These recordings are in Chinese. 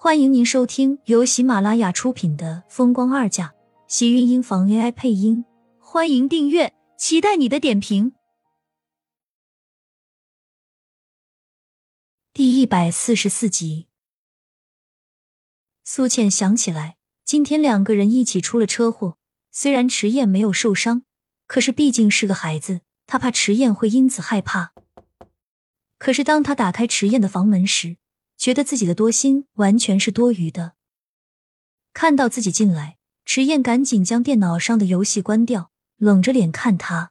欢迎您收听由喜马拉雅出品的《风光二嫁》，喜运音房 AI 配音。欢迎订阅，期待你的点评。第一百四十四集，苏倩想起来，今天两个人一起出了车祸。虽然迟燕没有受伤，可是毕竟是个孩子，她怕迟燕会因此害怕。可是当她打开迟燕的房门时，觉得自己的多心完全是多余的。看到自己进来，迟燕赶紧将电脑上的游戏关掉，冷着脸看他：“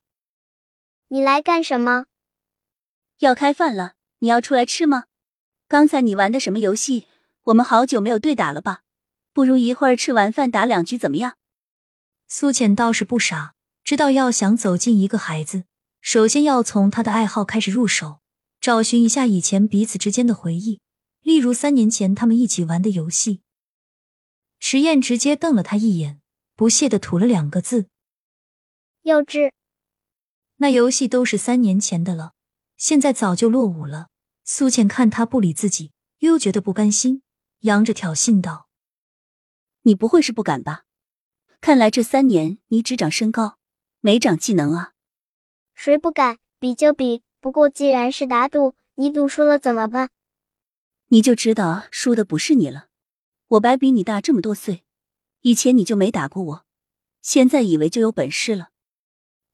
你来干什么？要开饭了，你要出来吃吗？刚才你玩的什么游戏？我们好久没有对打了吧？不如一会儿吃完饭打两局怎么样？”苏浅倒是不傻，知道要想走进一个孩子，首先要从他的爱好开始入手，找寻一下以前彼此之间的回忆。例如三年前他们一起玩的游戏，迟燕直接瞪了他一眼，不屑的吐了两个字：“幼稚。”那游戏都是三年前的了，现在早就落伍了。苏倩看他不理自己，又觉得不甘心，扬着挑衅道：“你不会是不敢吧？看来这三年你只长身高，没长技能啊。”“谁不敢？比就比。不过既然是打赌，你赌输了怎么办？”你就知道输的不是你了，我白比你大这么多岁，以前你就没打过我，现在以为就有本事了。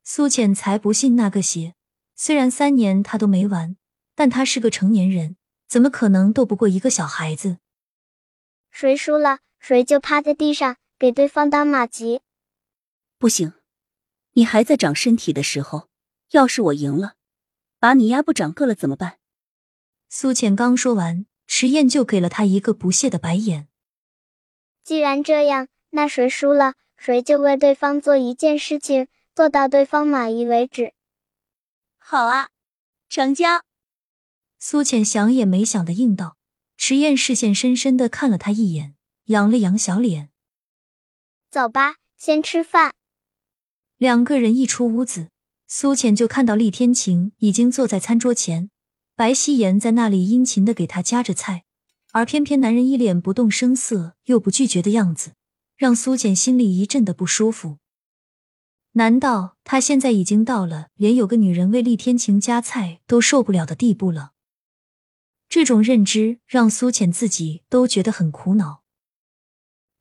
苏浅才不信那个邪，虽然三年他都没玩，但他是个成年人，怎么可能斗不过一个小孩子？谁输了，谁就趴在地上给对方当马吉。不行，你还在长身体的时候，要是我赢了，把你压不长个了怎么办？苏浅刚说完。迟燕就给了他一个不屑的白眼。既然这样，那谁输了，谁就为对方做一件事情，做到对方满意为止。好啊，成交。苏浅想也没想的应道。迟燕视线深深的看了他一眼，扬了扬小脸。走吧，先吃饭。两个人一出屋子，苏浅就看到厉天晴已经坐在餐桌前。白希言在那里殷勤的给他夹着菜，而偏偏男人一脸不动声色又不拒绝的样子，让苏浅心里一阵的不舒服。难道他现在已经到了连有个女人为厉天晴夹菜都受不了的地步了？这种认知让苏浅自己都觉得很苦恼。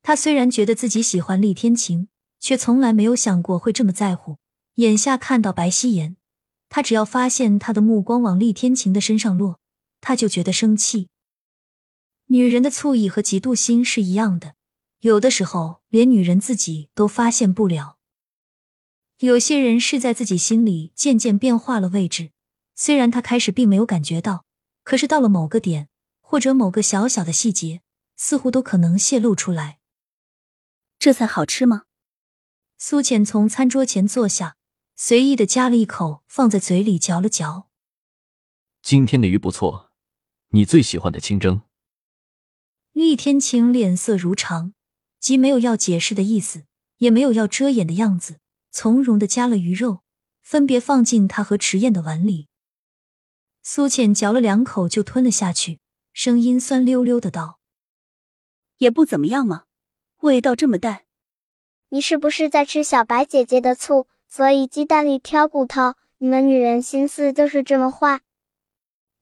他虽然觉得自己喜欢厉天晴，却从来没有想过会这么在乎。眼下看到白希言。他只要发现他的目光往厉天晴的身上落，他就觉得生气。女人的醋意和嫉妒心是一样的，有的时候连女人自己都发现不了。有些人是在自己心里渐渐变化了位置，虽然他开始并没有感觉到，可是到了某个点或者某个小小的细节，似乎都可能泄露出来。这菜好吃吗？苏浅从餐桌前坐下。随意的夹了一口，放在嘴里嚼了嚼。今天的鱼不错，你最喜欢的清蒸。厉天晴脸色如常，既没有要解释的意思，也没有要遮掩的样子，从容的夹了鱼肉，分别放进他和迟燕的碗里。苏浅嚼了两口就吞了下去，声音酸溜溜的道：“也不怎么样嘛，味道这么淡。你是不是在吃小白姐姐的醋？”所以鸡蛋里挑骨头，你们女人心思就是这么坏。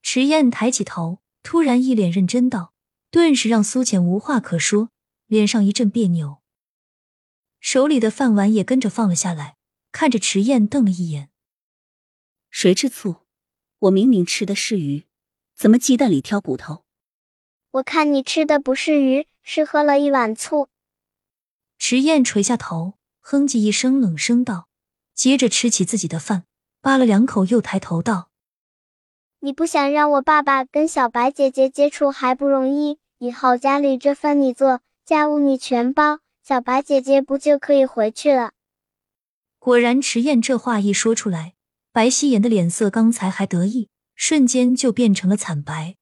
池燕抬起头，突然一脸认真道，顿时让苏浅无话可说，脸上一阵别扭，手里的饭碗也跟着放了下来，看着池燕瞪了一眼。谁吃醋？我明明吃的是鱼，怎么鸡蛋里挑骨头？我看你吃的不是鱼，是喝了一碗醋。池燕垂下头，哼唧一声，冷声道。接着吃起自己的饭，扒了两口，又抬头道：“你不想让我爸爸跟小白姐姐接触还不容易，以后家里这饭你做，家务你全包，小白姐姐不就可以回去了？”果然，迟燕这话一说出来，白希言的脸色刚才还得意，瞬间就变成了惨白。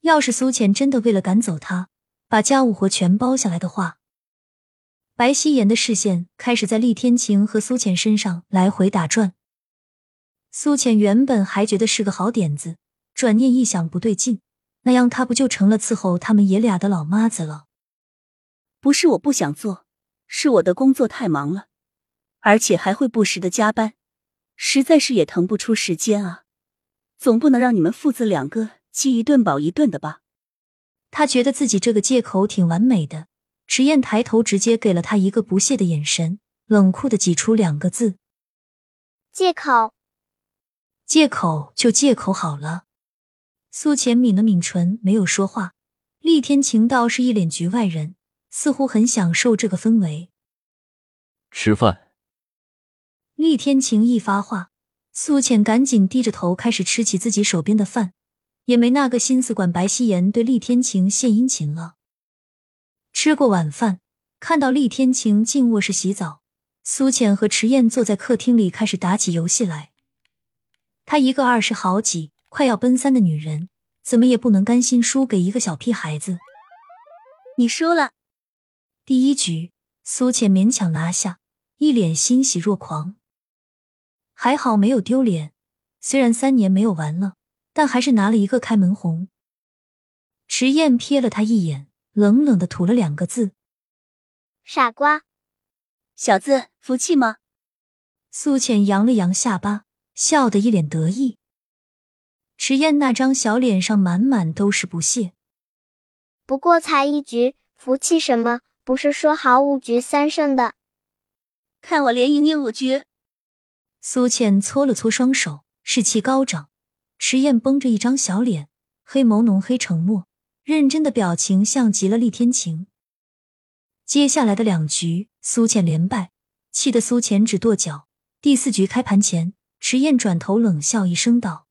要是苏浅真的为了赶走他，把家务活全包下来的话，白希言的视线开始在厉天晴和苏浅身上来回打转。苏浅原本还觉得是个好点子，转念一想不对劲，那样他不就成了伺候他们爷俩的老妈子了？不是我不想做，是我的工作太忙了，而且还会不时的加班，实在是也腾不出时间啊。总不能让你们父子两个饥一顿饱一顿的吧？他觉得自己这个借口挺完美的。迟燕抬头，直接给了他一个不屑的眼神，冷酷的挤出两个字：“借口。”借口就借口好了。苏浅抿了抿唇，没有说话。厉天晴倒是一脸局外人，似乎很享受这个氛围。吃饭。厉天晴一发话，苏浅赶紧低着头开始吃起自己手边的饭，也没那个心思管白希言对厉天晴献殷勤了。吃过晚饭，看到厉天晴进卧室洗澡，苏浅和迟燕坐在客厅里开始打起游戏来。她一个二十好几。快要奔三的女人，怎么也不能甘心输给一个小屁孩子。你输了，第一局，苏浅勉强拿下，一脸欣喜若狂。还好没有丢脸，虽然三年没有玩了，但还是拿了一个开门红。迟燕瞥了他一眼，冷冷的吐了两个字：“傻瓜。”小子，服气吗？苏浅扬了扬下巴，笑得一脸得意。池燕那张小脸上满满都是不屑。不过才一局，服气什么？不是说好五局三胜的？看我连赢你五局！苏倩搓了搓双手，士气高涨。池燕绷着一张小脸，黑眸浓黑沉默，认真的表情像极了厉天晴。接下来的两局，苏倩连败，气得苏浅只跺脚。第四局开盘前，迟燕转头冷笑一声道。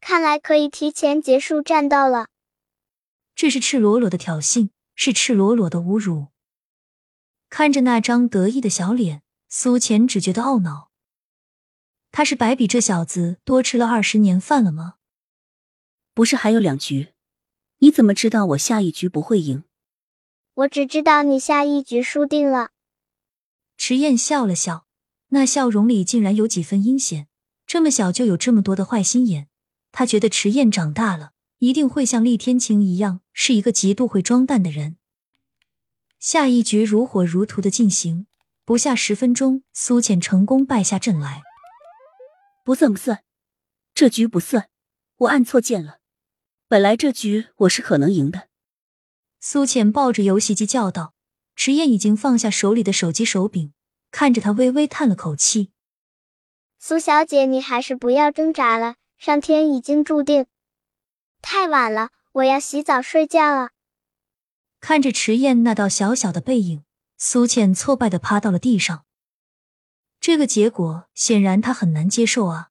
看来可以提前结束战斗了。这是赤裸裸的挑衅，是赤裸裸的侮辱。看着那张得意的小脸，苏浅只觉得懊恼。他是白比这小子多吃了二十年饭了吗？不是还有两局？你怎么知道我下一局不会赢？我只知道你下一局输定了。迟燕笑了笑，那笑容里竟然有几分阴险。这么小就有这么多的坏心眼。他觉得迟燕长大了，一定会像厉天晴一样，是一个极度会装蛋的人。下一局如火如荼的进行，不下十分钟，苏浅成功败下阵来。不算不算，这局不算，我按错键了。本来这局我是可能赢的。苏浅抱着游戏机叫道。迟燕已经放下手里的手机手柄，看着他微微叹了口气：“苏小姐，你还是不要挣扎了。”上天已经注定，太晚了，我要洗澡睡觉了。看着迟燕那道小小的背影，苏倩挫败的趴到了地上。这个结果显然她很难接受啊！